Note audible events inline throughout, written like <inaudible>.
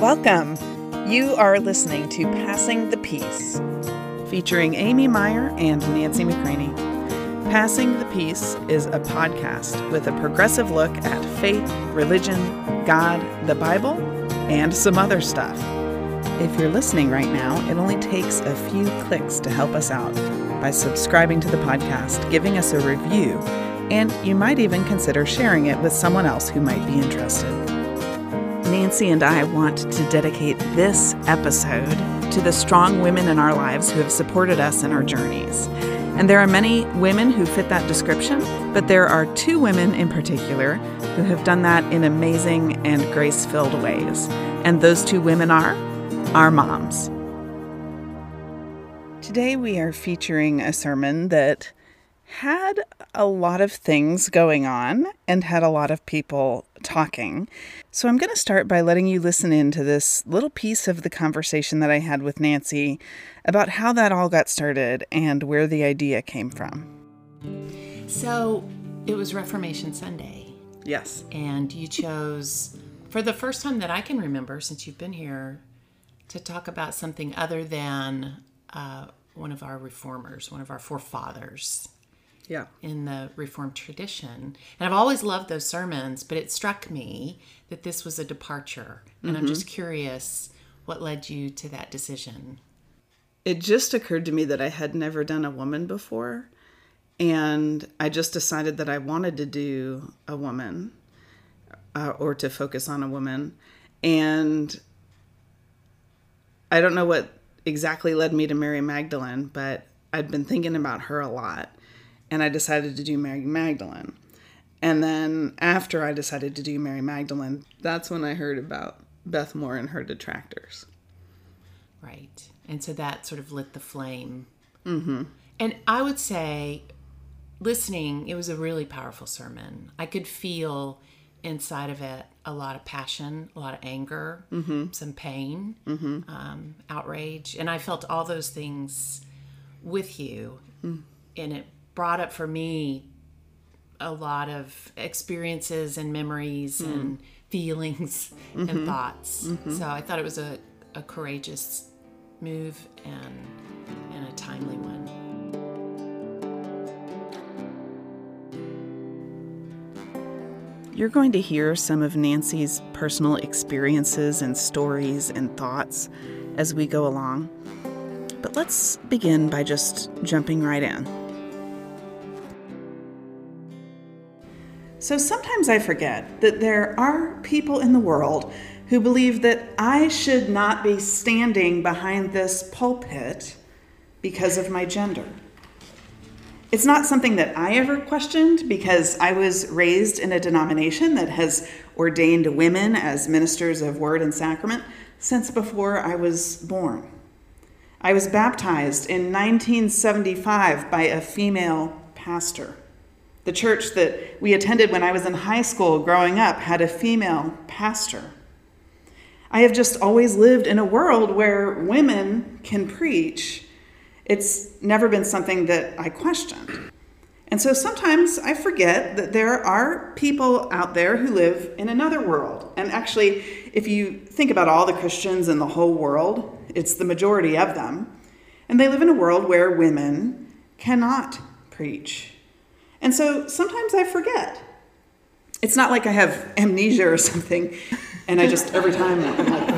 Welcome. You are listening to Passing the Peace, featuring Amy Meyer and Nancy McCraney. Passing the Peace is a podcast with a progressive look at faith, religion, God, the Bible, and some other stuff. If you're listening right now, it only takes a few clicks to help us out by subscribing to the podcast, giving us a review, and you might even consider sharing it with someone else who might be interested. Nancy and I want to dedicate this episode to the strong women in our lives who have supported us in our journeys. And there are many women who fit that description, but there are two women in particular who have done that in amazing and grace filled ways. And those two women are our moms. Today we are featuring a sermon that had a lot of things going on and had a lot of people talking. So I'm going to start by letting you listen in to this little piece of the conversation that I had with Nancy about how that all got started and where the idea came from. So it was Reformation Sunday. Yes. And you chose, for the first time that I can remember since you've been here, to talk about something other than uh, one of our reformers, one of our forefathers yeah. in the Reformed tradition. And I've always loved those sermons, but it struck me that this was a departure. And mm-hmm. I'm just curious what led you to that decision. It just occurred to me that I had never done a woman before. And I just decided that I wanted to do a woman uh, or to focus on a woman. And I don't know what exactly led me to Mary Magdalene, but I'd been thinking about her a lot and I decided to do Mary Magdalene. And then after I decided to do Mary Magdalene, that's when I heard about Beth Moore and her detractors. Right. And so that sort of lit the flame. Mm-hmm. And I would say, listening, it was a really powerful sermon. I could feel inside of it a lot of passion, a lot of anger, mm-hmm. some pain, mm-hmm. um, outrage. And I felt all those things with you. Mm. And it brought up for me a lot of experiences and memories mm. and <laughs> feelings mm-hmm. and thoughts. Mm-hmm. So I thought it was a, a courageous move and and a timely one. You're going to hear some of Nancy's personal experiences and stories and thoughts as we go along. But let's begin by just jumping right in. So sometimes I forget that there are people in the world who believe that I should not be standing behind this pulpit because of my gender. It's not something that I ever questioned because I was raised in a denomination that has ordained women as ministers of word and sacrament since before I was born. I was baptized in 1975 by a female pastor. The church that we attended when I was in high school growing up had a female pastor. I have just always lived in a world where women can preach. It's never been something that I questioned. And so sometimes I forget that there are people out there who live in another world. And actually, if you think about all the Christians in the whole world, it's the majority of them. And they live in a world where women cannot preach. And so sometimes I forget. It's not like I have amnesia or something, and I just every time I'm like,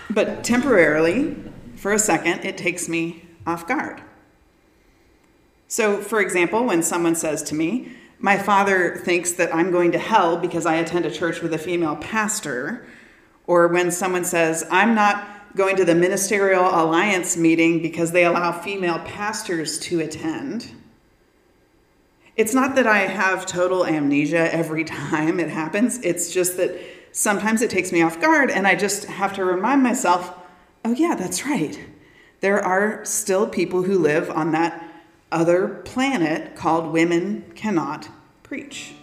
<laughs> but temporarily, for a second, it takes me off guard. So, for example, when someone says to me, My father thinks that I'm going to hell because I attend a church with a female pastor, or when someone says, I'm not going to the Ministerial Alliance meeting because they allow female pastors to attend, it's not that I have total amnesia every <laughs> time it happens. It's just that sometimes it takes me off guard and I just have to remind myself, oh, yeah, that's right. There are still people who live on that other planet called Women Cannot Preach.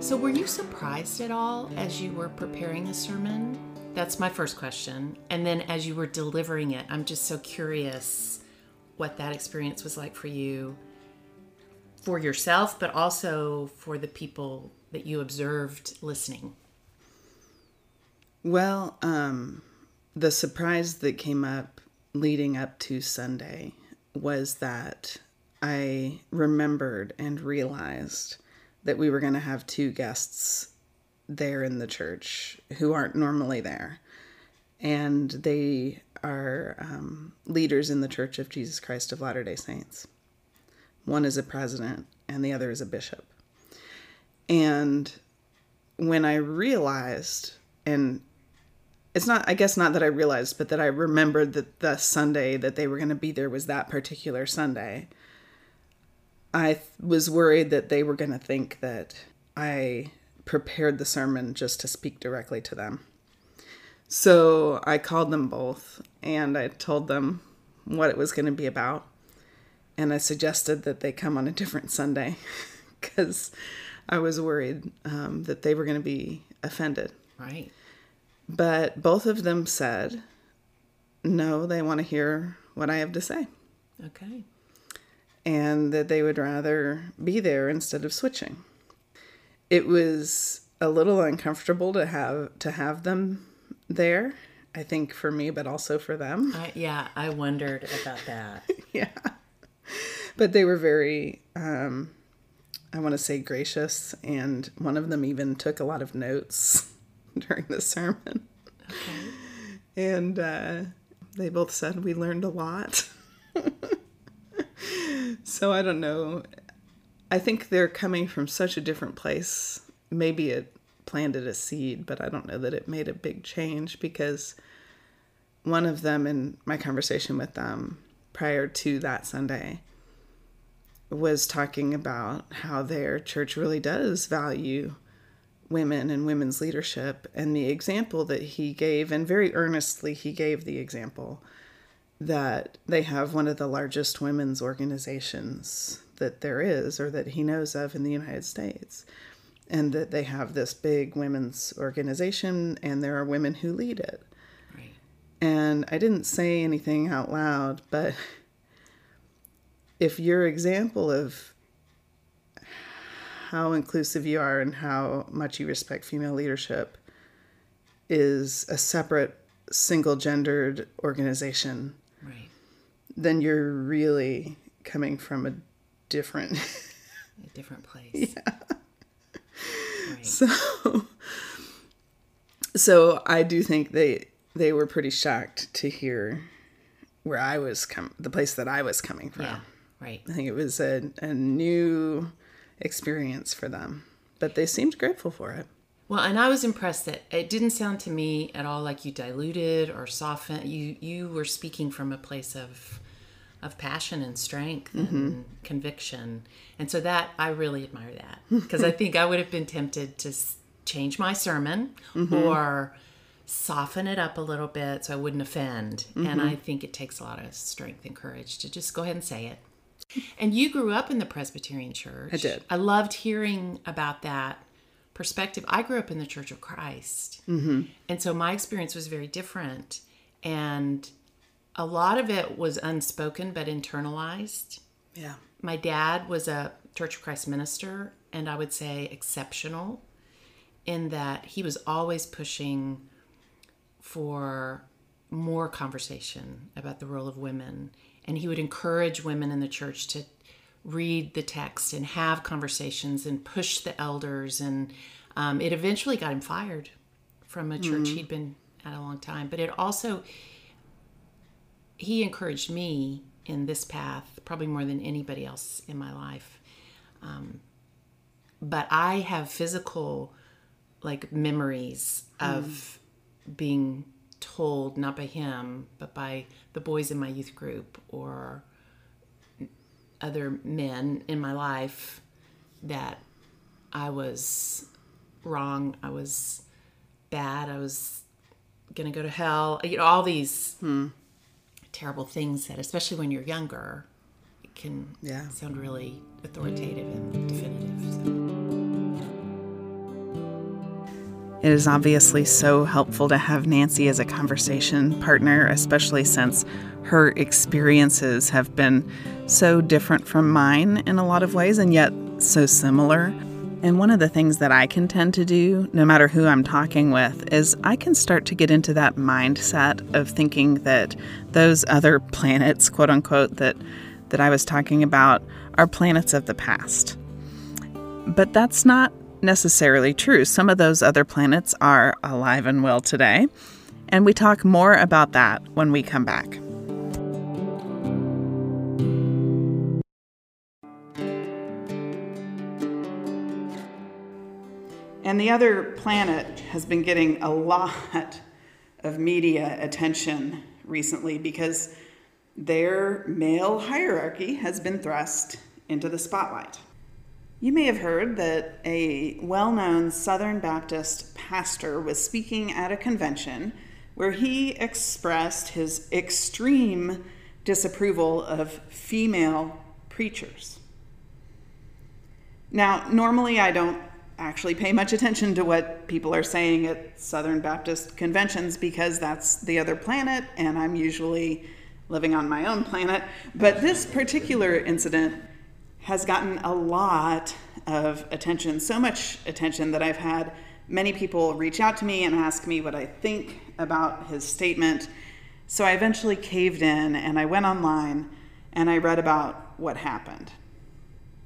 So, were you surprised at all as you were preparing the sermon? That's my first question. And then as you were delivering it, I'm just so curious what that experience was like for you for yourself, but also for the people that you observed listening? Well, um, the surprise that came up leading up to Sunday was that I remembered and realized that we were going to have two guests there in the church who aren't normally there. And they are um, leaders in the Church of Jesus Christ of Latter day Saints. One is a president, and the other is a bishop. And when I realized, and it's not, I guess not that I realized, but that I remembered that the Sunday that they were going to be there was that particular Sunday, I th- was worried that they were going to think that I prepared the sermon just to speak directly to them. So I called them both and I told them what it was going to be about. And I suggested that they come on a different Sunday <laughs> because I was worried um, that they were going to be offended. Right. But both of them said, no, they want to hear what I have to say. Okay. And that they would rather be there instead of switching. It was a little uncomfortable to have to have them there, I think for me, but also for them. I, yeah, I wondered about that. <laughs> yeah. But they were very, um, I want to say, gracious. And one of them even took a lot of notes <laughs> during the sermon. Okay. And uh, they both said we learned a lot. <laughs> so I don't know. I think they're coming from such a different place. Maybe it planted a seed, but I don't know that it made a big change because one of them in my conversation with them prior to that Sunday was talking about how their church really does value women and women's leadership and the example that he gave and very earnestly he gave the example that they have one of the largest women's organizations that there is or that he knows of in the United States and that they have this big women's organization and there are women who lead it. Right. And I didn't say anything out loud, but if your example of how inclusive you are and how much you respect female leadership is a separate single gendered organization. Then you're really coming from a different A different place. <laughs> Yeah. Right. so so I do think they they were pretty shocked to hear where I was com- the place that I was coming from. Yeah. Right. I think it was a, a new experience for them, but they seemed grateful for it. Well, and I was impressed that it didn't sound to me at all like you diluted or softened. You you were speaking from a place of of passion and strength and mm-hmm. conviction, and so that I really admire that because I think I would have been tempted to change my sermon mm-hmm. or soften it up a little bit so I wouldn't offend. And mm-hmm. I think it takes a lot of strength and courage to just go ahead and say it. And you grew up in the Presbyterian Church. I did. I loved hearing about that perspective. I grew up in the Church of Christ. Mm-hmm. And so my experience was very different. And a lot of it was unspoken but internalized. Yeah. My dad was a Church of Christ minister, and I would say exceptional in that he was always pushing for more conversation about the role of women. And he would encourage women in the church to read the text and have conversations and push the elders. And um, it eventually got him fired from a church he'd been at a long time. But it also, he encouraged me in this path probably more than anybody else in my life. Um, but I have physical like memories of being told not by him but by the boys in my youth group or other men in my life that I was wrong, I was bad, I was gonna go to hell. You know, all these terrible things that, especially when you're younger, it can Yeah. sound really authoritative and definitive. So. It is obviously so helpful to have Nancy as a conversation partner, especially since her experiences have been so different from mine in a lot of ways, and yet so similar. And one of the things that I can tend to do, no matter who I'm talking with, is I can start to get into that mindset of thinking that those other <laughs> planets, quote unquote, that, that I was talking about are planets of the past. But that's not necessarily true. Some of those other planets are alive and well today. And we talk more about that when we come back. And the other planet has been getting a lot of media attention recently because their male hierarchy has been thrust into the spotlight. You may have heard that a well known Southern Baptist pastor was speaking at a convention where he expressed his extreme disapproval of female preachers. Now, normally I don't actually pay much attention to what people are saying at Southern Baptist conventions because that's the other planet and I'm usually living on my own planet. But this particular incident has gotten a lot of attention, so much attention that I've had many people reach out to me and ask me what I think about his statement. So I eventually caved in and I went online and I read about what happened.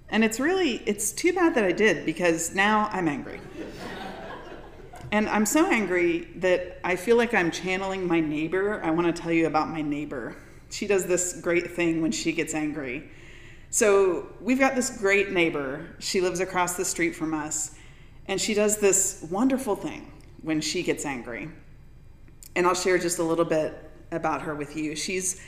And it's really, it's too bad that I did because now I'm angry. and I'm so angry that I feel like I'm channeling my neighbor. I want to tell you about my neighbor. She does this great thing when she gets angry. So we've got this great neighbor. She lives across the street from us. And she does this wonderful thing when she gets angry. And I'll share just a little bit about her with you. She's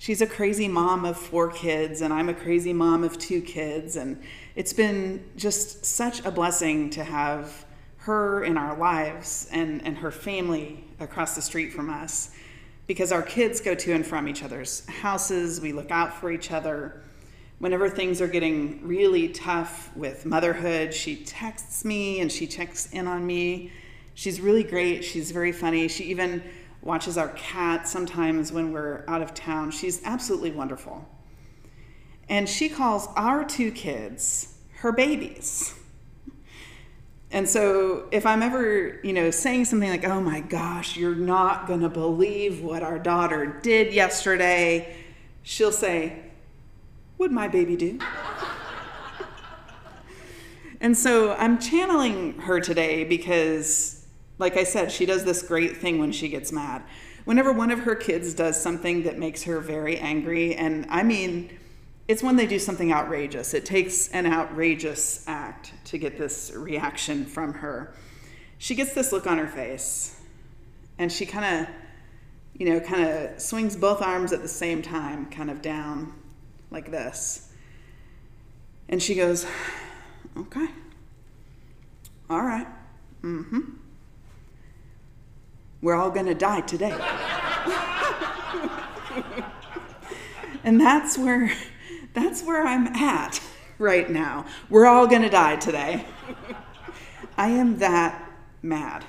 she's a crazy mom of four kids, and I'm a crazy mom of two kids. And it's been just such a blessing to have her in our lives and, and her family across the street from us because our kids go to and from each other's houses. We look out for each other. Whenever things are getting really tough with motherhood, she texts me and she checks in on me. She's really great. She's very funny. She even watches our cat sometimes when we're out of town. She's absolutely wonderful. And she calls our two kids her babies. And so if I'm ever, you know, saying something like, "Oh my gosh, you're not going to believe what our daughter did yesterday." She'll say, "Would my baby do?" <laughs> and so I'm channeling her today because like I said, she does this great thing when she gets mad. Whenever one of her kids does something that makes her very angry, and I mean, it's when they do something outrageous. It takes an outrageous act to get this reaction from her. She gets this look on her face, and she kind of, you know, kind of swings both arms at the same time, kind of down like this. And she goes, Okay. All right. Mm hmm we're all going to die today. and that's where that's where I'm at right now. We're all going to die today. I am that mad.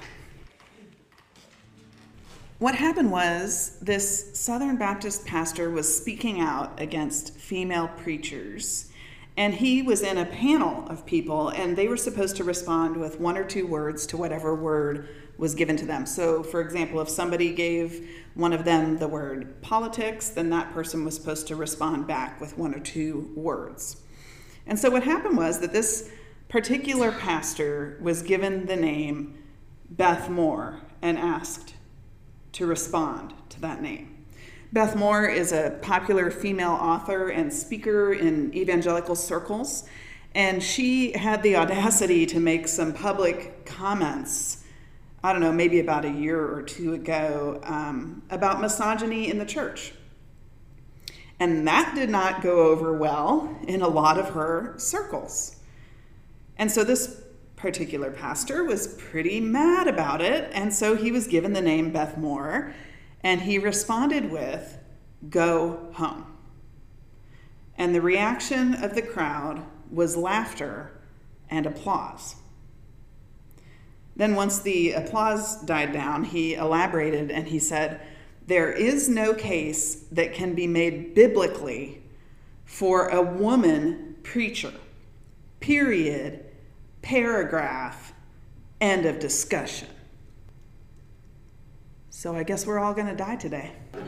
What happened was this Southern Baptist pastor was speaking out against female preachers. And he was in a panel of people, and they were supposed to respond with one or two words to whatever word was given to them. So, for example, if somebody gave one of them the word politics, then that person was supposed to respond back with one or two words. And so, what happened was that this particular pastor was given the name Beth Moore and asked to respond to that name. Beth Moore is a popular female author and speaker in evangelical circles, and she had the audacity to make some public comments I don't know, maybe about a year or two ago, um, about misogyny in the church. And that did not go over well in a lot of her circles. And so this particular pastor was pretty mad about it. And so he was given the name Beth Moore. And he responded with, Go home. And the reaction of the crowd was laughter and applause. Then, once the applause died down, he elaborated and he said, There is no case that can be made biblically for a woman preacher. Period. Paragraph. End of discussion. So I guess we're all going to die today. <laughs>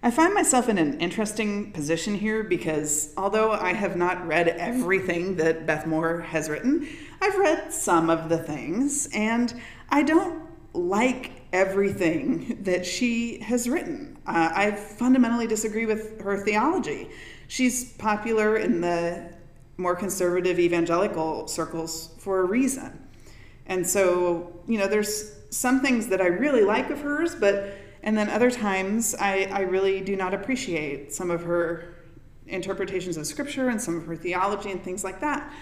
I find myself in an interesting position here because although I have not read everything that Beth Moore has written, I've read some of the things, and I don't like everything that she has written. Uh, I fundamentally disagree with her theology. She's popular in the more conservative evangelical circles for a reason. And so, you know, there's some things that I really like of hers, but, and then other times I, I really do not appreciate some of her interpretations of scripture and some of her theology and things like that.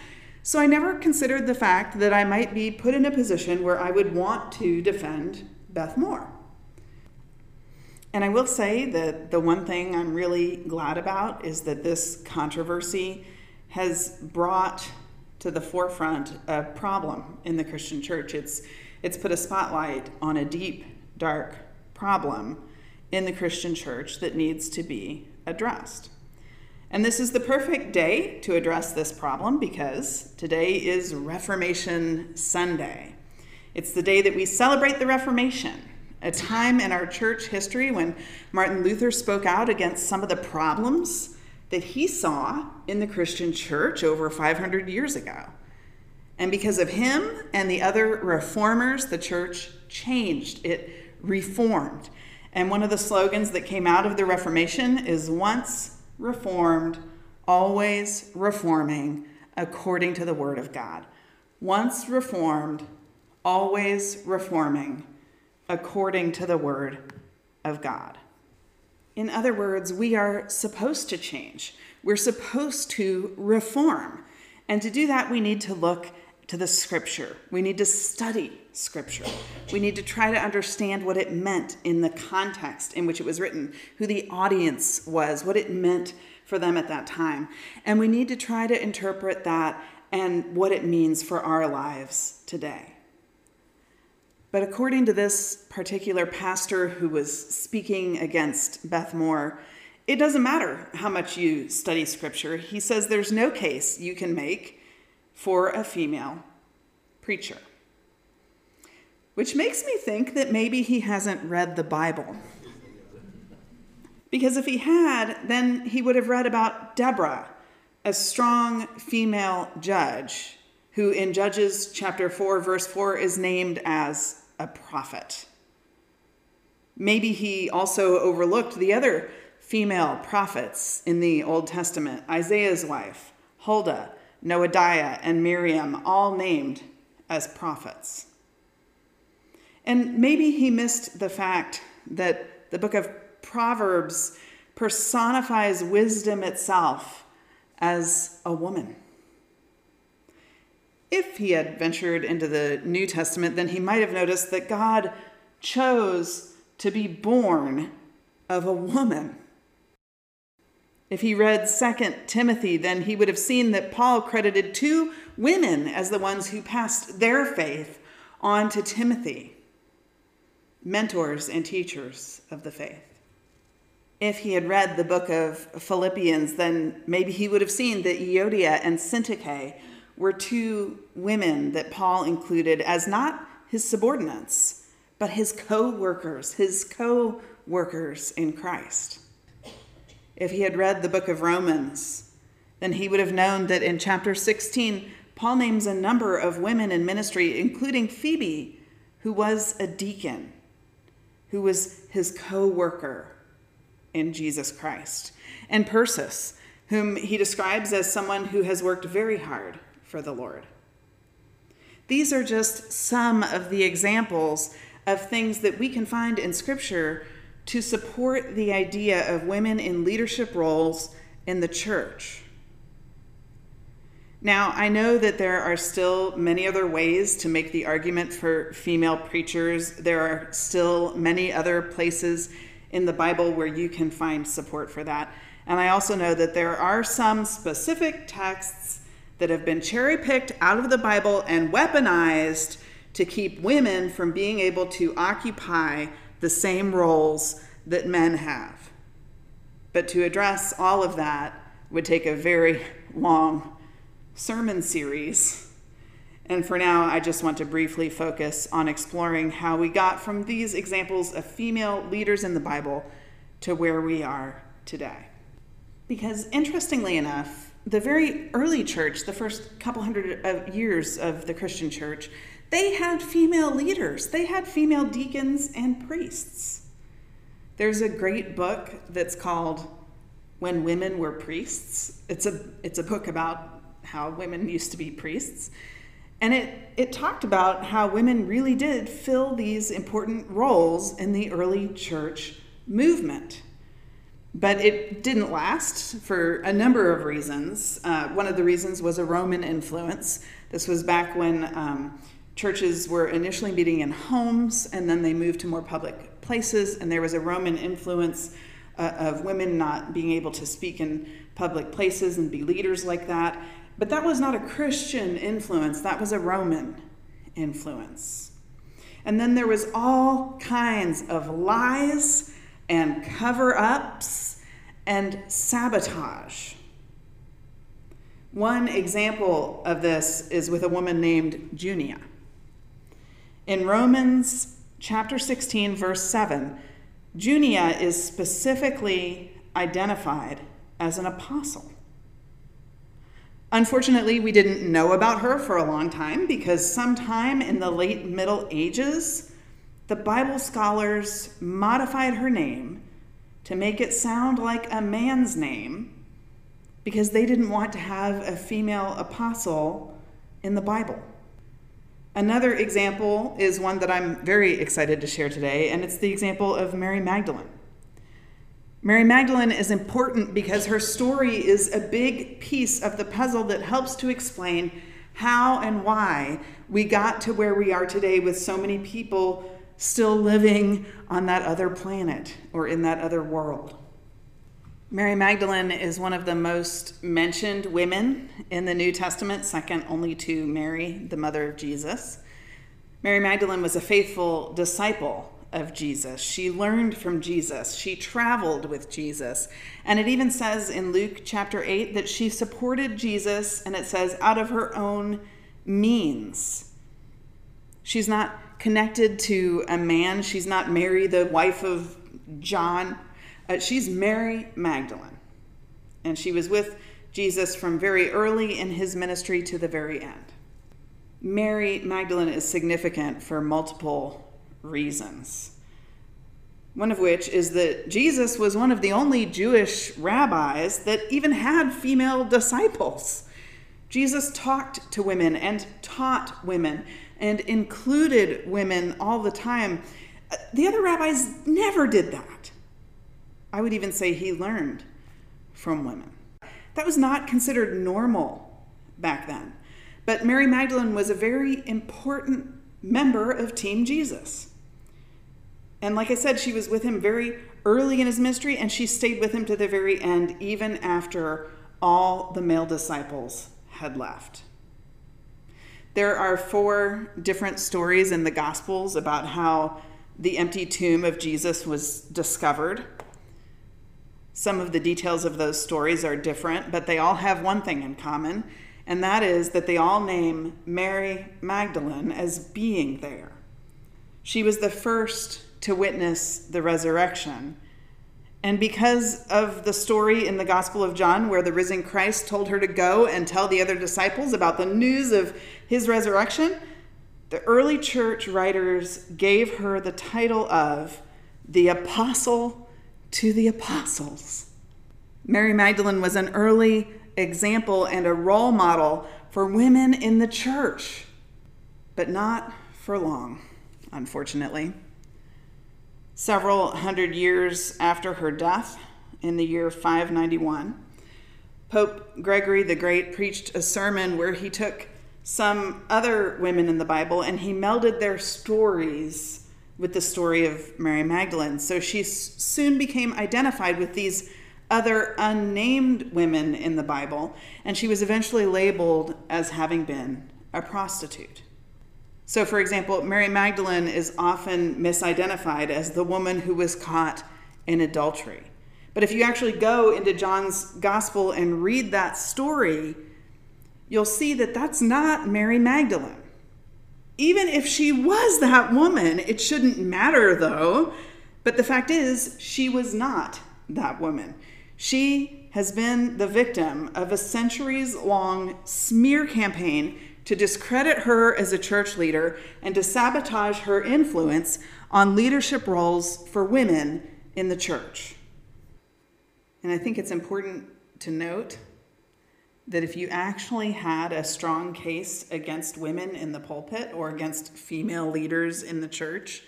So I never considered the fact that I might be put in a position where I would want to defend Beth Moore. And I will say that the one thing I'm really glad about is that this controversy has brought to the forefront a problem in the Christian church. It's, it's put a spotlight on a deep, dark problem in the Christian church that needs to be addressed. And this is the perfect day to address this problem because today is Reformation Sunday. It's the day that we celebrate the Reformation, a time in our church history when Martin Luther spoke out against some of the problems that he saw in the Christian church over 500 years ago. And because of him and the other reformers, the church changed, it reformed. And one of the slogans that came out of the Reformation is once reformed, always reforming according to the Word of God. Once reformed, always reforming according to the word of God. In other words, we are supposed to change. We're supposed to reform. And to do that, we need to look to the scripture. We need to study scripture. We need to try to understand what it meant in the context in which it was written, who the audience was, what it meant for them at that time. And we need to try to interpret that and what it means for our lives today. But according to this particular pastor who was speaking against Beth Moore, it doesn't matter how much you study scripture. He says there's no case you can make for a female preacher. Which makes me think that maybe he hasn't read the Bible. Because if he had, then he would have read about Deborah, a strong female judge who in Judges chapter 4, verse 4, is named as a prophet. Maybe he also overlooked the other female prophets in the Old Testament Isaiah's wife, Huldah, Noadiah, and Miriam, all named as prophets. And maybe he missed the fact that the book of Proverbs personifies wisdom itself as a woman. If he had ventured into the New Testament, then he might have noticed that God chose to be born of a woman. If he read 2 Timothy, then he would have seen that Paul credited two women as the ones who passed their faith on to Timothy, mentors and teachers of the faith. If he had read the book of Philippians, then maybe he would have seen that Euodia and Syntyche were two women that Paul included as not his subordinates, but his co workers, his co workers in Christ. If he had read the book of Romans, then he would have known that in chapter 16, Paul names a number of women in ministry, including Phoebe, who was a deacon, who was his co worker in Jesus Christ, and Persis, whom he describes as someone who has worked very hard for the Lord. These are just some of the examples of things that we can find in Scripture to support the idea of women in leadership roles in the church. Now, I know that there are still many other ways to make the argument for female preachers. There are still many other places in the Bible where you can find support for that. And I also know that there are some specific texts that have been cherry picked out of the Bible and weaponized to keep women from being able to occupy the same roles that men have. But to address all of that would take a very long sermon series. And for now, I just want to briefly focus on exploring how we got from these examples of female leaders in the Bible to where we are today. Because interestingly enough, the very early church, the first couple hundred of years of the Christian church, they had female leaders. They had female deacons and priests. There's a great book that's called When Women Were Priests. It's a it's a book about how women used to be priests. And it, it talked about how women really did fill these important roles in the early church movement. But it didn't last for a number of reasons. Uh, one of the reasons was a Roman influence. This was back when um, churches were initially meeting in homes and then they moved to more public places, and there was a Roman influence uh, of women not being able to speak in public places and be leaders like that. But that was not a Christian influence, that was a Roman influence. And then there was all kinds of lies and cover ups and sabotage. One example of this is with a woman named Junia. In Romans chapter 16, verse 7, Junia is specifically identified as an apostle. Unfortunately, we didn't know about her for a long time because sometime in the late Middle Ages, the Bible scholars modified her name to make it sound like a man's name because they didn't want to have a female apostle in the Bible. Another example is one that I'm very excited to share today, and it's the example of Mary Magdalene. Mary Magdalene is important because her story is a big piece of the puzzle that helps to explain how and why we got to where we are today with so many people still living on that other planet or in that other world. Mary Magdalene is one of the most mentioned women in the New Testament, second only to Mary, the mother of Jesus. Mary Magdalene was a faithful disciple of Jesus. She learned from Jesus. She traveled with Jesus. And it even says in Luke chapter 8 that she supported Jesus, and it says, out of her own means. She's not connected to a man, she's not Mary, the wife of John. Uh, she's Mary Magdalene. And she was with Jesus from very early in his ministry to the very end. Mary Magdalene is significant for multiple reasons. One of which is that Jesus was one of the only Jewish rabbis that even had female disciples. Jesus talked to women and taught women and included women all the time. The other rabbis never did that. I would even say he learned from women. That was not considered normal back then. But Mary Magdalene was a very important member of Team Jesus. And like I said, she was with him very early in his ministry, and she stayed with him to the very end, even after all the male disciples had left. There are four different stories in the Gospels about how the empty tomb of Jesus was discovered. Some of the details of those stories are different, but they all have one thing in common, and that is that they all name Mary Magdalene as being there. She was the first to witness the resurrection. And because of the story in the Gospel of John, where the risen Christ told her to go and tell the other disciples about the news of his resurrection, the early church writers gave her the title of the Apostle to the Apostles. Mary Magdalene was an early example and a role model for women in the church, but not for long, unfortunately. Several hundred years after her death, in the year 591, Pope Gregory the Great preached a sermon where he took some other women in the Bible and he melded their stories with the story of Mary Magdalene. So she soon became identified with these other unnamed women in the Bible, and she was eventually labeled as having been a prostitute. So, for example, Mary Magdalene is often misidentified as the woman who was caught in adultery. But if you actually go into John's gospel and read that story, you'll see that that's not Mary Magdalene. Even if she was that woman, it shouldn't matter though. But the fact is, she was not that woman. She has been the victim of a centuries long smear campaign to discredit her as a church leader and to sabotage her influence on leadership roles for women in the church. And I think it's important to note that if you actually had a strong case against women in the pulpit or against female leaders in the church,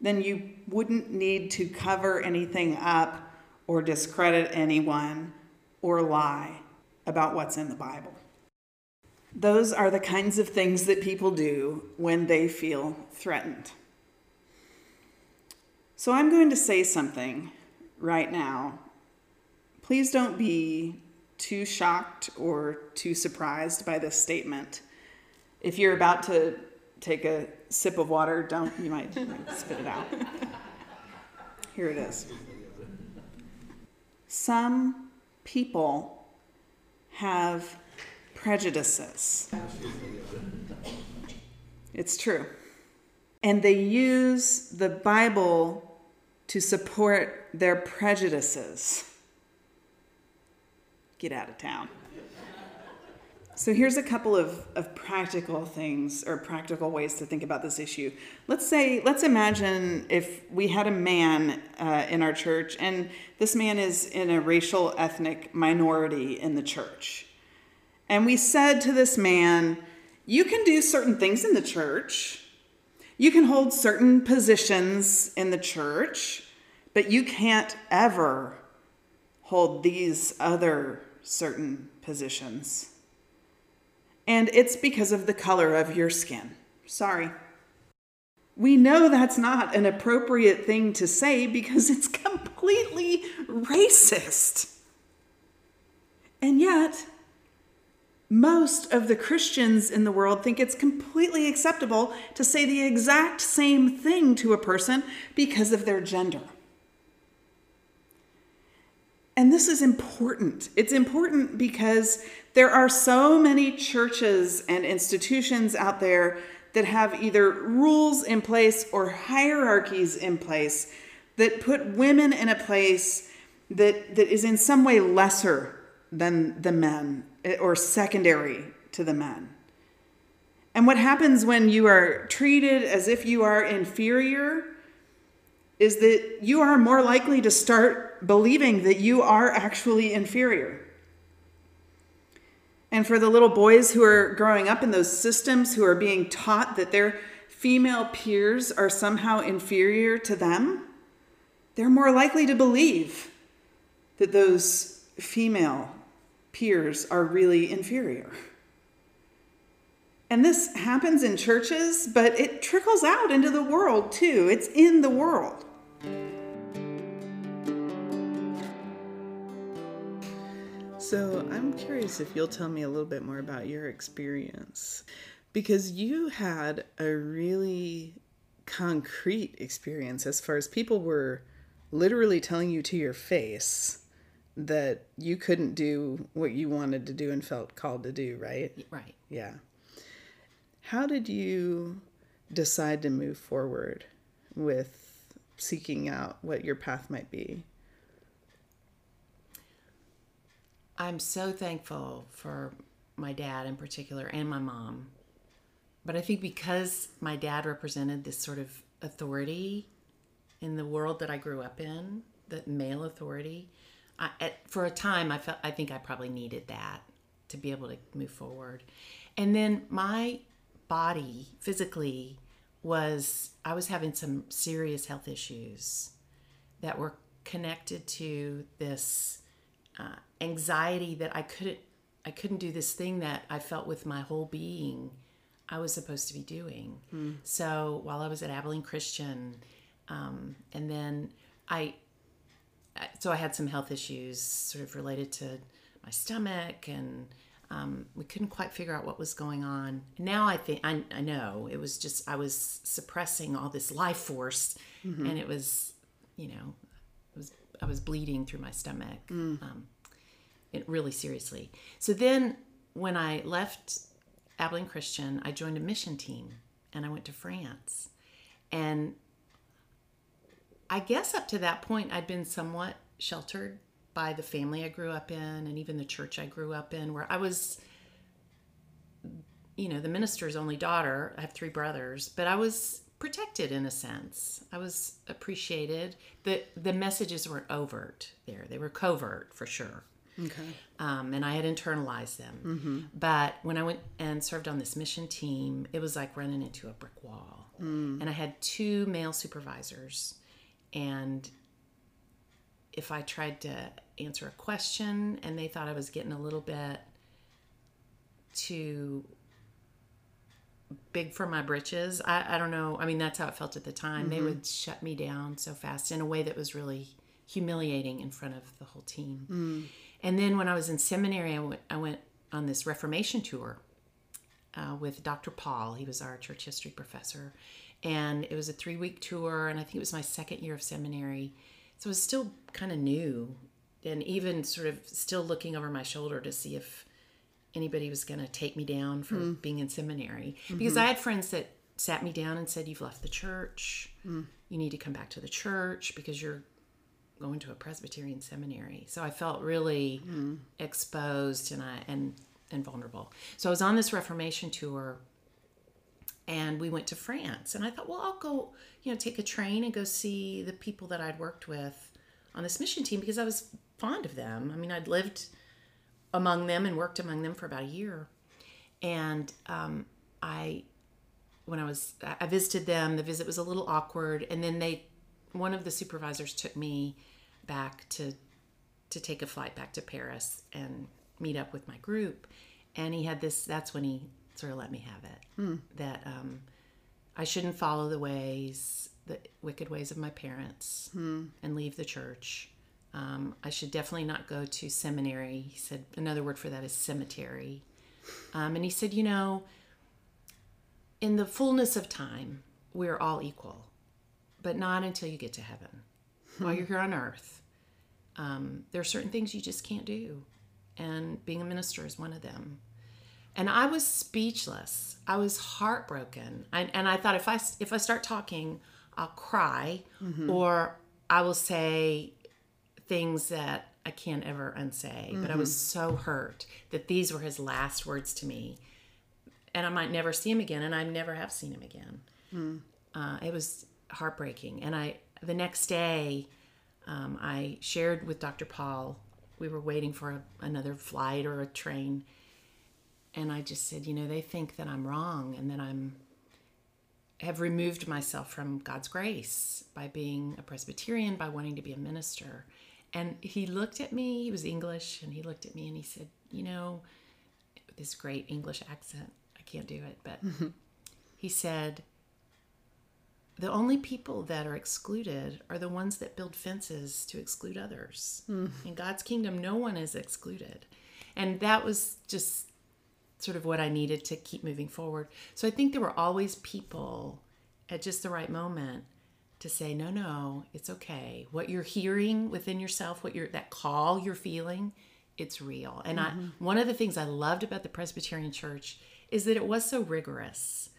then you wouldn't need to cover anything up or discredit anyone or lie about what's in the Bible. Those are the kinds of things that people do when they feel threatened. So I'm going to say something right now. Please don't be too shocked or too surprised by this statement. If you're about to take a sip of water, don't, you might <laughs> spit it out. Here it is. Some people have prejudices. It's true. And they use the Bible to support their prejudices. Get out of town. So here's a couple of, of practical things or practical ways to think about this issue. Let's say, let's imagine if we had a man uh, in our church, and this man is in a racial ethnic minority in the church. And we said to this man, You can do certain things in the church, you can hold certain positions in the church, but you can't ever hold these other certain positions. And it's because of the color of your skin. Sorry. We know that's not an appropriate thing to say because it's <laughs> completely racist. And yet, most of the Christians in the world think it's completely acceptable to say the exact same thing to a person because of their gender. And this is important. It's important because there are so many churches and institutions out there that have either rules in place or hierarchies in place that put women in a place that, that is in some way lesser than the men eh, or secondary to the men. And what happens when you are treated as if you are inferior is that you are more likely to start believing that you are actually inferior. And for the little boys who are growing up in those systems, who are being taught that their female peers are somehow inferior to them, they're more likely to believe that those female peers are really inferior. And this happens in churches, but it trickles out into the world too. It's in the world. So I'm curious if you'll tell me a little bit more about your experience. Because you had a really concrete experience as far as people were literally telling you to your face that you couldn't do what you wanted to do and felt called to do, right? Right. Yeah. How did you decide to move forward with seeking out what your path might be? I'm so thankful for my dad in particular and my mom. But I think because my dad represented this sort of authority in the world that I grew up in, the male authority, I, at, for a time I felt I think I probably needed that to be able to move forward. And then my body physically was I was having some serious health issues that were connected to this uh, anxiety that I couldn't I couldn't do this thing that I felt with my whole being I was supposed to be doing. Mm. So while I was at Abilene Christian, um, and then I so I had some health issues sort of related to my stomach and um, we couldn't quite figure out what was going on. Now I think I, I know it was just I was suppressing all this life force, mm-hmm. and it was, you know, I was bleeding through my stomach, um, it really seriously. So then, when I left Abilene Christian, I joined a mission team, and I went to France, and I guess up to that point, I'd been somewhat sheltered by the family I grew up in, and even the church I grew up in, where I was you know, the minister's only daughter. I have three brothers, but I was protected in a sense. I was appreciated. The the messages weren't overt there. They were covert for sure. Okay. Um, and I had internalized them. But when I went and served on this mission team, it was like running into a brick wall. And I had two male supervisors. And if I tried to answer a question and they thought I was getting a little bit too big for my britches. I, I don't know. I mean, that's how it felt at the time. They would shut me down so fast in a way that was really humiliating in front of the whole team. And then when I was in seminary, I went, I went on this Reformation tour uh, with Dr. Paul. He was our church history professor. And it was a three week tour, and I think it was my second year of seminary. So it was still kind of new, and even sort of still looking over my shoulder to see if anybody was going to take me down for mm. being in seminary. Mm-hmm. Because I had friends that sat me down and said, You've left the church. Mm. You need to come back to the church because you're going to a Presbyterian seminary. So I felt really mm. exposed and I and and vulnerable. So I was on this Reformation tour and we went to France and I thought, well, I'll go, you know, take a train and go see the people that I'd worked with on this mission team because I was fond of them. I mean, I'd lived among them and worked among them for about a year. And um, I, when I was, I visited them. The visit was a little awkward, and then they, one of the supervisors took me back to, to take a flight back to Paris and meet up with my group. And he had this. That's when he sort of let me have it. That um, I shouldn't follow the ways, the wicked ways of my parents, and leave the church. Um, I should definitely not go to seminary. He said another word for that is cemetery. Um, and he said, you know, in the fullness of time, we're all equal, but not until you get to heaven. <laughs> While you're here on earth, um, there are certain things you just can't do. And being a minister is one of them. And I was speechless. I was heartbroken. I, and I thought if I, if I start talking, I'll cry or I will say things that I can't ever unsay. But I was so hurt that these were his last words to me. And I might never see him again, and I never have seen him again. Uh, it was heartbreaking. And I, the next day, um, I shared with Dr. Paul. We were waiting for a, another flight or a train, and I just said, you know, they think that I'm wrong and that I'm have removed myself from God's grace by being a Presbyterian, by wanting to be a minister. And he looked at me, he was English, and he looked at me and he said, You know, this great English accent, I can't do it, but mm-hmm. he said, The only people that are excluded are the ones that build fences to exclude others. Mm. In God's kingdom, no one is excluded. And that was just sort of what I needed to keep moving forward. So I think there were always people at just the right moment to say, no, no, it's okay. What you're hearing within yourself, what you're that call you're feeling, it's real. And I mm-hmm. one of the things I loved about the Presbyterian Church is that it was so rigorous.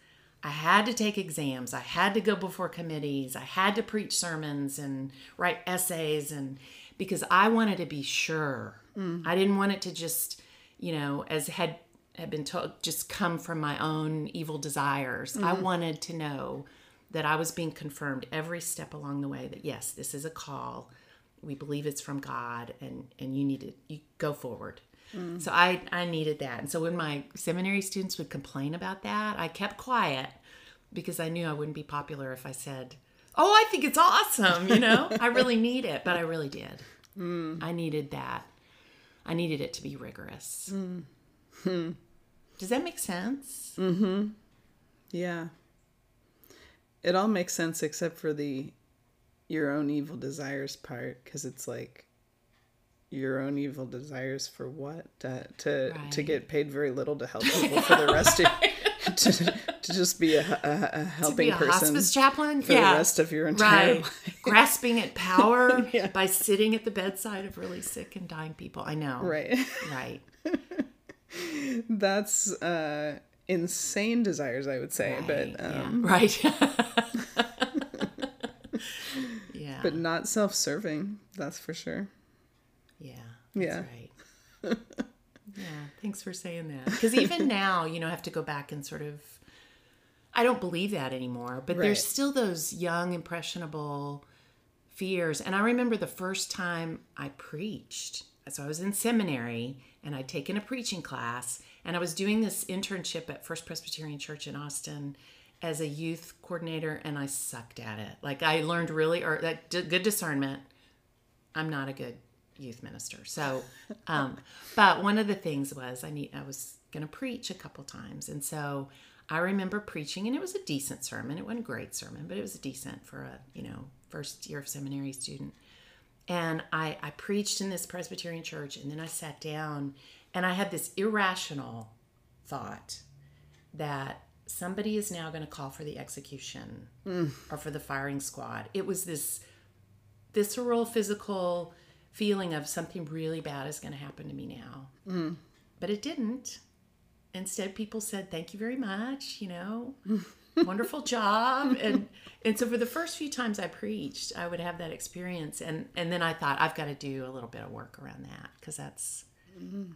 I had to take exams. I had to go before committees. I had to preach sermons and write essays and because I wanted to be sure. Mm. I didn't want it to just, you know, as had had been told just come from my own evil desires. I mm-hmm. wanted to know that I was being confirmed every step along the way that yes, this is a call. We believe it's from God and and you need to you go forward. Mm. So I I needed that. And so when my seminary students would complain about that, I kept quiet because I knew I wouldn't be popular if I said, "Oh, I think it's awesome," you know? <laughs> I really need it, but I really did. Mm. I needed that. I needed it to be rigorous. Mm. Hmm. Does that make sense? Mm-hmm. Yeah. It all makes sense except for the your own evil desires part because it's like your own evil desires for what uh, to to Right. get paid very little to help <laughs> people for the rest of to, to just be a, a, a helping be a person hospice chaplain for yeah. the rest of your entire right. life. <laughs> Grasping at power <laughs> by sitting at the bedside of really sick and dying people. I know. Right. Right. That's uh, insane desires, I would say, Right. but um, yeah. <laughs> Right. <laughs> yeah. but not self-serving. That's for sure. Yeah. Yeah. That's right. <laughs> yeah. Thanks for saying that. Because even now, you know, I have to go back and sort of. I don't believe that anymore, but Right. there's still those young, impressionable fears. And I remember the first time I preached. So I was in seminary and I'd taken a preaching class and I was doing this internship at First Presbyterian Church in Austin as a youth coordinator and I sucked at it. Like I learned really or that good discernment. I'm not a good youth minister. So, <laughs> um, but one of the things was I need I was going to preach a couple times, and so I remember preaching, and it was a decent sermon. It wasn't a great sermon, but it was decent for a you know first year of seminary student. And I I preached in this Presbyterian church, and then I sat down, and I had this irrational thought that somebody is now going to call for the execution mm. or for the firing squad. It was this visceral physical feeling of something really bad is going to happen to me now. Mm. But it didn't. Instead, people said, "Thank you very much," you know, <laughs> wonderful job, and and so for the first few times I preached, I would have that experience, and and then I thought I've got to do a little bit of work around that because that's mm.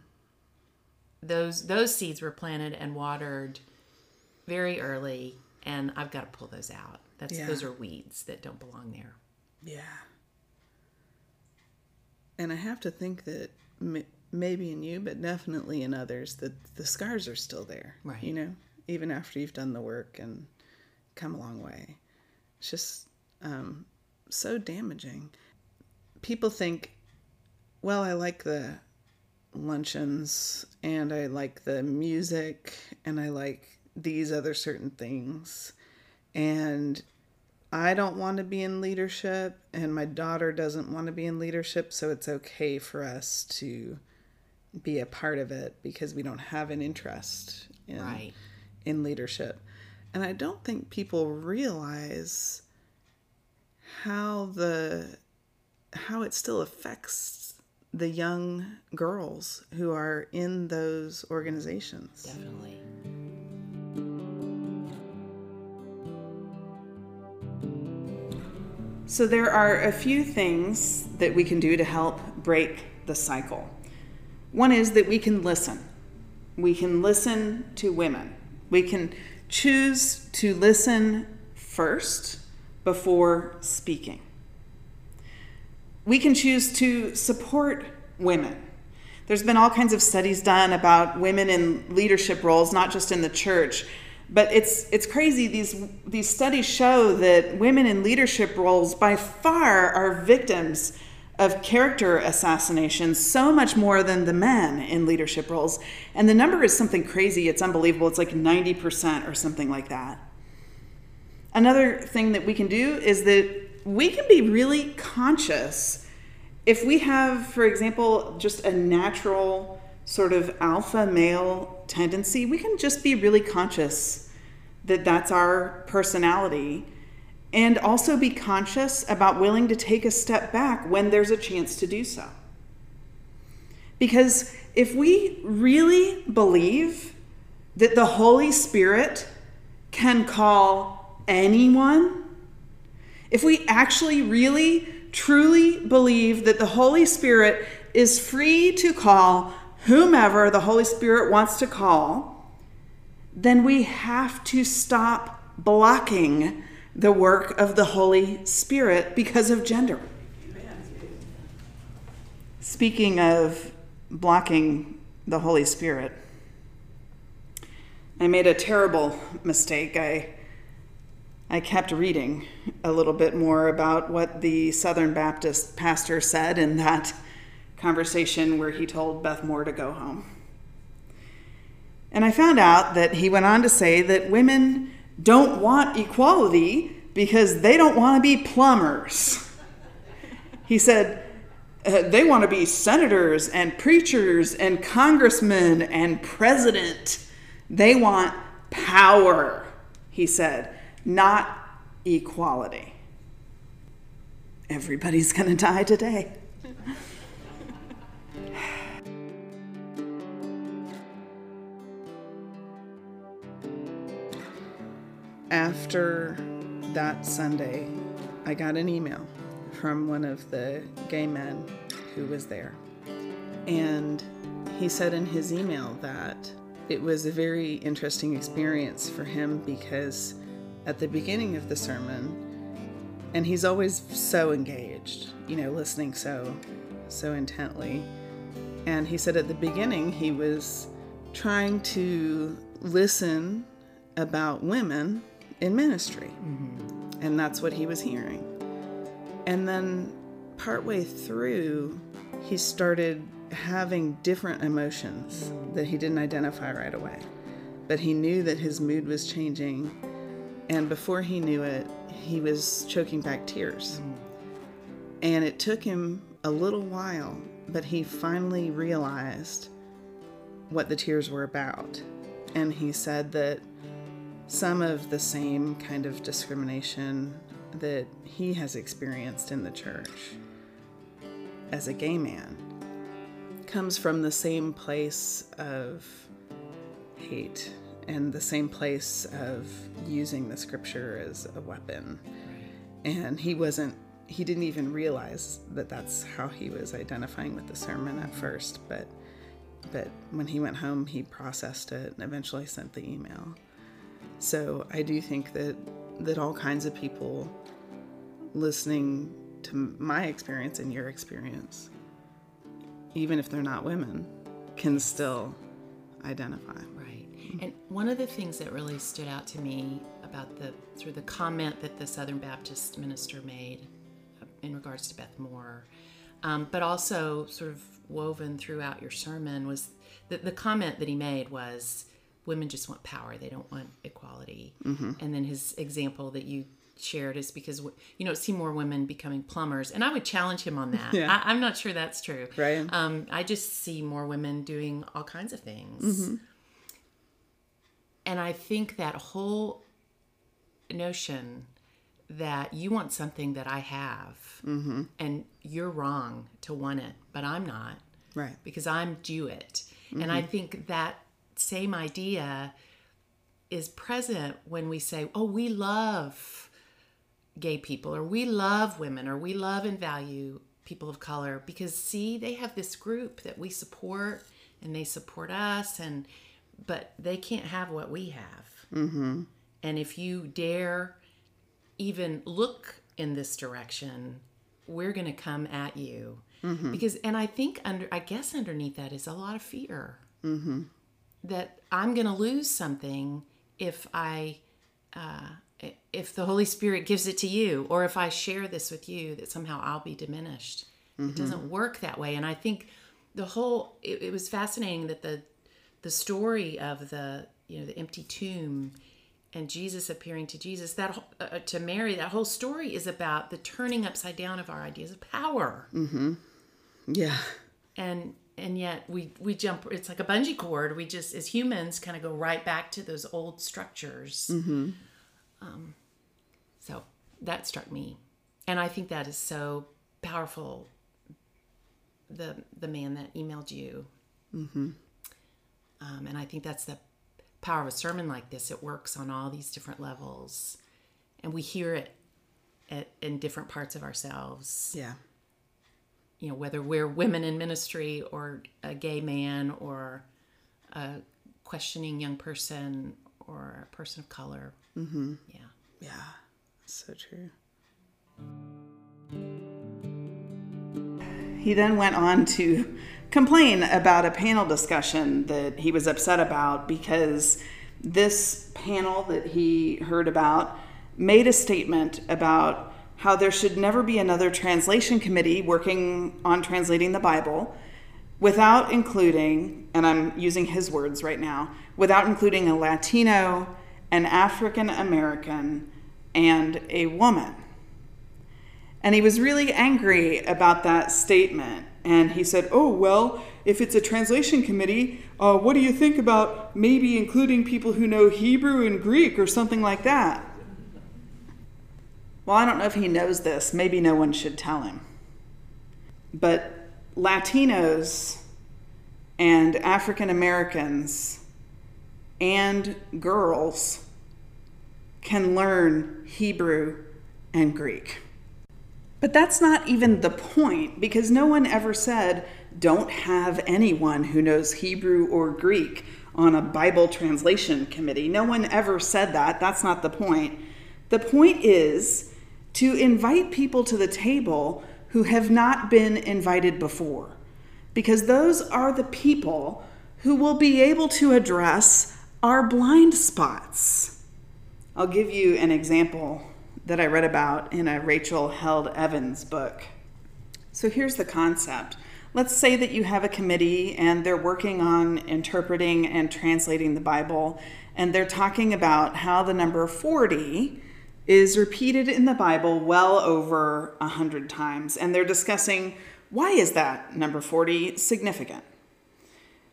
Those those seeds were planted and watered very early, and I've got to pull those out. That's Yeah. those are weeds that don't belong there. Yeah. And I have to think that m- maybe in you, but definitely in others, that the scars are still there. Right. You know, even after you've done the work and come a long way. It's just um, so damaging. People think, well, I like the luncheons and I like the music and I like these other certain things. And I don't want to be in leadership, and my daughter doesn't want to be in leadership, so it's okay for us to be a part of it because we don't have an interest in, Right. in leadership. And I don't think people realize how the how it still affects the young girls who are in those organizations. Definitely. So, there are a few things that we can do to help break the cycle. One is that we can listen. We can listen to women. We can choose to listen first before speaking. We can choose to support women. There's been all kinds of studies done about women in leadership roles, not just in the church, but it's it's crazy. These these studies show that women in leadership roles by far are victims of character assassination so much more than the men in leadership roles. And the number is something crazy. It's unbelievable. It's like 90% or something like that. Another thing that we can do is that we can be really conscious if we have, for example, just a natural sort of alpha male tendency, we can just be really conscious that that's our personality and also be conscious about willing to take a step back when there's a chance to do so. Because if we really believe that the Holy Spirit can call anyone, if we actually really truly believe that the Holy Spirit is free to call whomever the Holy Spirit wants to call, then we have to stop blocking the work of the Holy Spirit because of gender. Speaking of blocking the Holy Spirit, I made a terrible mistake. I I kept reading a little bit more about what the Southern Baptist pastor said in that conversation where he told Beth Moore to go home. And I found out that he went on to say that women don't want equality because they don't want to be plumbers. He said uh, they want to be senators and preachers and congressmen and president. They want power, he said, not equality. Everybody's going to die today. After that Sunday, I got an email from one of the gay men who was there. And he said in his email that it was a very interesting experience for him because at the beginning of the sermon, and he's always so engaged, you know, listening so so intently. And he said at the beginning he was trying to listen about women in ministry. Mm-hmm. And that's what he was hearing. And then partway through, he started having different emotions that he didn't identify right away. But he knew that his mood was changing. And before he knew it, he was choking back tears. And it took him a little while, but he finally realized what the tears were about. And he said that some of the same kind of discrimination that he has experienced in the church as a gay man comes from the same place of hate and the same place of using the scripture as a weapon. And he wasn't, he didn't even realize that that's how he was identifying with the sermon at first, but but when he went home, he processed it and eventually sent the email. So I do think that that all kinds of people listening to my experience and your experience, even if they're not women, can still identify. Right. And one of the things that really stood out to me about the through the comment that the Southern Baptist minister made uh, in regards to Beth Moore, um, but also sort of woven throughout your sermon was that the comment that he made was women just want power. They don't want equality. And then his example that you shared is because you know see more women becoming plumbers and i would challenge him on that. <laughs> Yeah. I, i'm not sure that's true. Right. um, i just see more women doing all kinds of things and I think that whole notion that you want something that I have mm-hmm. and you're wrong to want it, but I'm not Right. because I'm due it. And I mm-hmm. think that same idea is present when we say, oh, we love gay people or we love women or we love and value people of color because see they have this group that we support and they support us and but they can't have what we have. Mm-hmm. and if you dare even look in this direction we're going to come at you. Because and i think under i guess underneath that is a lot of fear. That i'm going to lose something if i uh, if the holy spirit gives it to you or if i share this with you that somehow i'll be diminished. It doesn't work that way. And i think the whole it, it was fascinating that the the story of the you know the empty tomb and jesus appearing to jesus that uh, to mary that whole story is about the turning upside down of our ideas of power Mhm. Yeah. and and yet we we jump it's like a bungee cord we just as humans kind of go right back to those old structures Hmm. um, so that struck me and i think that is so powerful the the man that emailed you um, and i think that's the power of a sermon like this it works on all these different levels and we hear it at, in different parts of ourselves Yeah. you know whether we're women in ministry or a gay man or a questioning young person or a person of color mm-hmm. yeah Yeah. So true. He then went on to complain about a panel discussion that he was upset about because this panel that he heard about made a statement about how there should never be another translation committee working on translating the Bible without including, and I'm using his words right now, without including a Latino, an African American, and a woman. And he was really angry about that statement And he said, Oh, well, if it's a translation committee, uh, what do you think about maybe including people who know Hebrew and Greek or something like that? Well, I don't know if he knows this. Maybe no one should tell him. But Latinos and African Americans and girls can learn Hebrew and Greek. But that's not even the point because no one ever said, don't have anyone who knows Hebrew or Greek on a Bible translation committee. No one ever said that. That's not the point. The point is to invite people to the table who have not been invited before, because those are the people who will be able to address our blind spots. I'll give you an example that I read about in a Rachel Held Evans book. So here's the concept. Let's say that you have a committee and they're working on interpreting and translating the Bible, and they're talking about how the number 40 is repeated in the Bible well over a hundred times, and they're discussing why is that number 40 significant?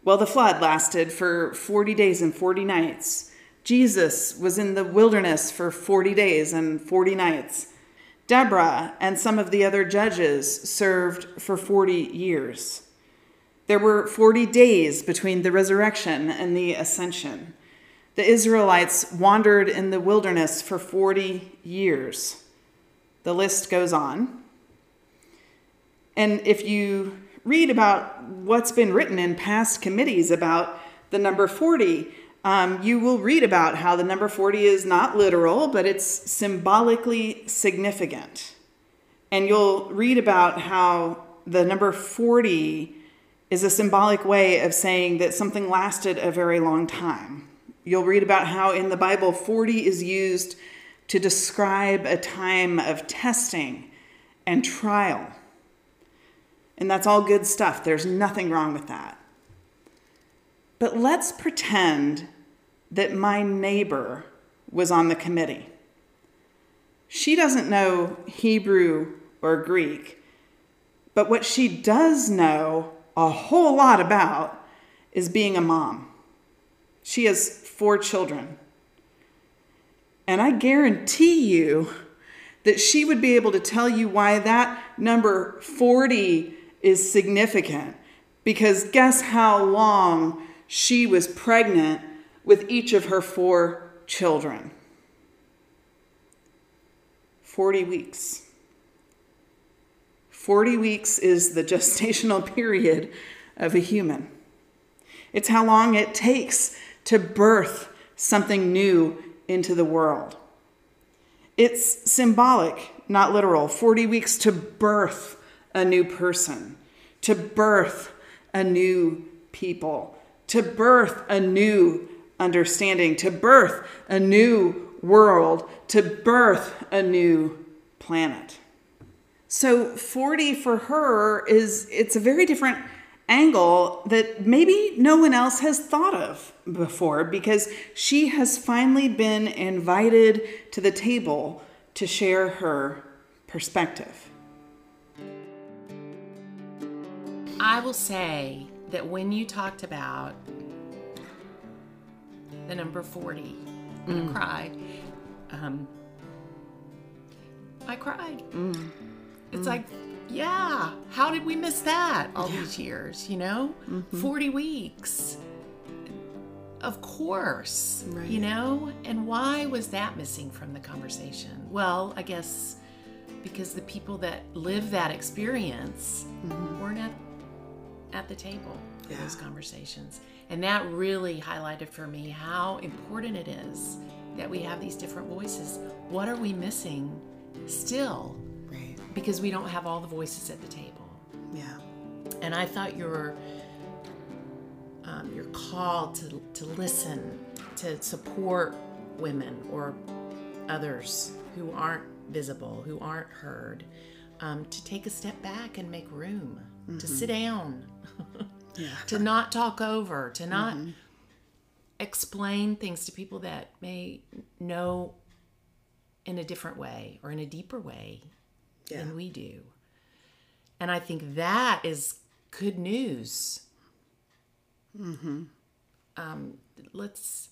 Well, the flood lasted for 40 days and 40 nights. Jesus was in the wilderness for 40 days and 40 nights. Deborah and some of the other judges served for 40 years. There were 40 days between the resurrection and the ascension. The Israelites wandered in the wilderness for 40 years. The list goes on. And if you read about what's been written in past committees about the number 40, um, you will read about how the number 40 is not literal, but it's symbolically significant. And you'll read about how the number 40 is a symbolic way of saying that something lasted a very long time. You'll read about how in the Bible 40 is used to describe a time of testing and trial. And that's all good stuff. There's nothing wrong with that. But let's pretend that my neighbor was on the committee. She doesn't know Hebrew or Greek, but what she does know a whole lot about is being a mom. She has four children. And I guarantee you that she would be able to tell you why that number 40 is significant. Because guess how long she was pregnant with each of her four children 40 weeks. 40 weeks is the gestational <laughs> period of a human. It's how long it takes to birth something new into the world. It's symbolic, not literal. 40 weeks to birth a new person, to birth a new people, to birth a new understanding, to birth a new world, to birth a new planet. So 40 for her is it's a very different angle that maybe no one else has thought of before because she has finally been invited to the table to share her perspective. I will say that when you talked about the number 40. I'm going to mm. cry. Um, I cried. Mm. It's mm. like, yeah, how did we miss that all these years, you know? Mm-hmm. 40 weeks. Of course, Right. you know? And why was that missing from the conversation? Well, I guess because the people that live that experience mm-hmm. weren't at, at the table for those Yeah. conversations. And that really highlighted for me how important it is that we have these different voices. What are we missing still? Right. Because we don't have all the voices at the table. Yeah. And I thought your um, your call to, to listen, to support women or others who aren't visible, who aren't heard, um, to take a step back and make room, to sit down, <laughs> Yeah. to not talk over, to not explain things to people that may know in a different way or in a deeper way Yeah. than we do. And I think that is good news. Um, let's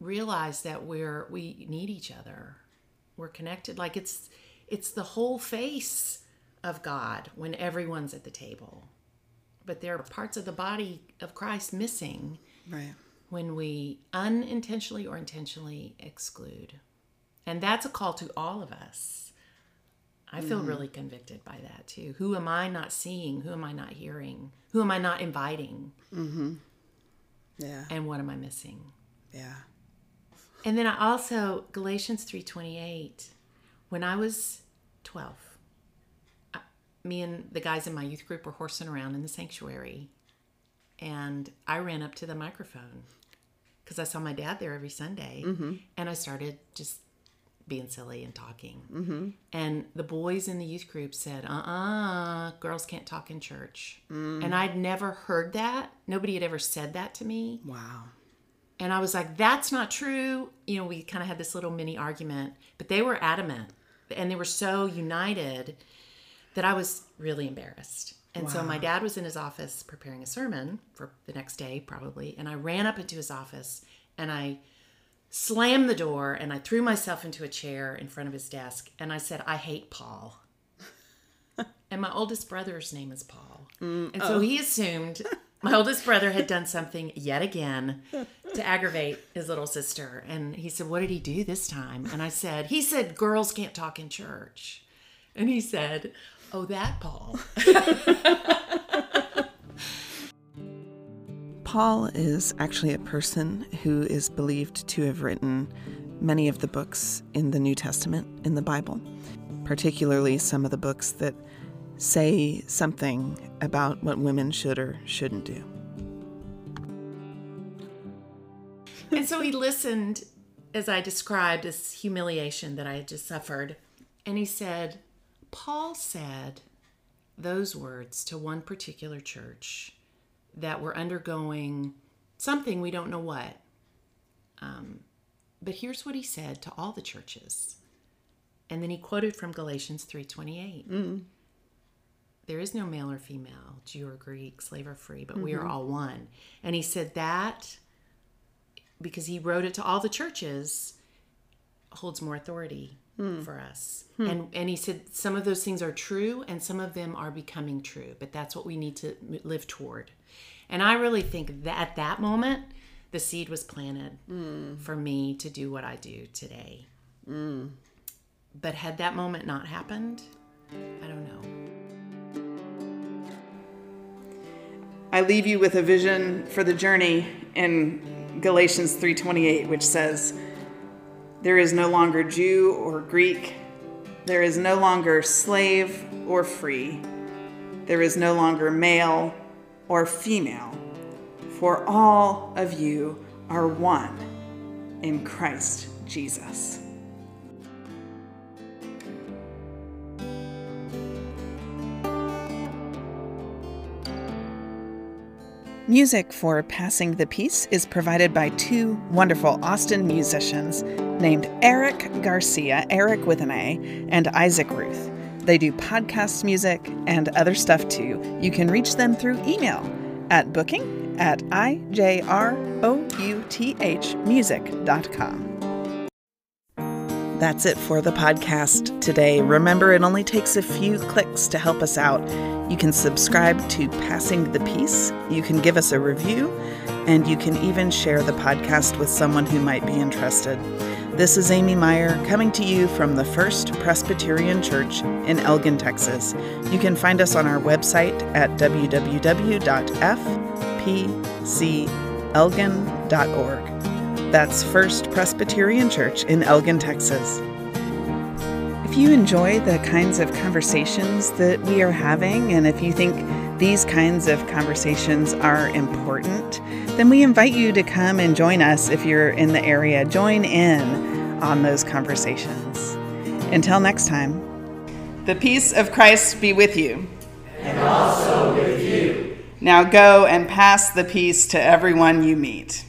realize that we're we need each other. We're connected. Like it's it's the whole face of God when everyone's at the table. But there are parts of the body of Christ missing Right. when we unintentionally or intentionally exclude. And that's a call to all of us. I feel mm-hmm. really convicted by that too. Who am I not seeing? Who am I not hearing? Who am I not inviting? Mm-hmm. Yeah. And what am I missing? Yeah. And then I also Galatians 3:28 when I was 12 I- me and the guys in my youth group were horsing around in the sanctuary and I ran up to the microphone cuz I saw my dad there every Sunday and I started just being silly and talking. And the boys in the youth group said, "Uh, uh girls can't talk in church." And I'd never heard that. Nobody had ever said that to me. Wow. And I was like, that's not true. You know, we kind of had this little mini argument, but they were adamant and they were so united that I was really embarrassed. And so my dad was in his office preparing a sermon for the next day, probably. And I ran up into his office and I slammed the door and I threw myself into a chair in front of his desk and I said, I hate Paul. <laughs> and my oldest brother's name is Paul. Mm, and so oh. he assumed my oldest brother had done something yet again to aggravate his little sister. And he said, What did he do this time? And I said, He said, girls can't talk in church. And he said, Oh, that Paul. <laughs> Paul is actually a person who is believed to have written many of the books in the New Testament in the Bible, particularly some of the books that say something about what women should or shouldn't do. and so he listened as I described this humiliation that I had just suffered. And he said, Paul said those words to one particular church that were undergoing something we don't know what. Um, but here's what he said to all the churches. And then he quoted from Galatians 3:28. There is no male or female, Jew or Greek, slave or free, but we are all one. And he said that because he wrote it to all the churches holds more authority Hmm. for us. Hmm. And and he said some of those things are true and some of them are becoming true, but that's what we need to live toward. And I really think that at that moment the seed was planted hmm. for me to do what I do today. But had that moment not happened, I don't know. I leave you with a vision for the journey in Galatians 3:28 which says there is no longer Jew or Greek. There is no longer slave or free. There is no longer male or female. For all of you are one in Christ Jesus. Music for Passing the Peace is provided by two wonderful Austin musicians named Eric Garcia, Eric with an A, and Isaac Routh. They do podcast music and other stuff too. You can reach them through email at booking at I-J-R-O-U-T-H ijrouthmusic.com. That's it for the podcast today. Remember, it only takes a few clicks to help us out. You can subscribe to Passing the Peace, you can give us a review, and you can even share the podcast with someone who might be interested. This is Amy Meyer coming to you from the First Presbyterian Church in Elgin, Texas. You can find us on our website at www.fpcelgin.org. That's First Presbyterian Church in Elgin, Texas. If you enjoy the kinds of conversations that we are having, and if you think these kinds of conversations are important, then we invite you to come and join us if you're in the area. Join in on those conversations. Until next time, the peace of Christ be with you. And also with you. Now go and pass the peace to everyone you meet.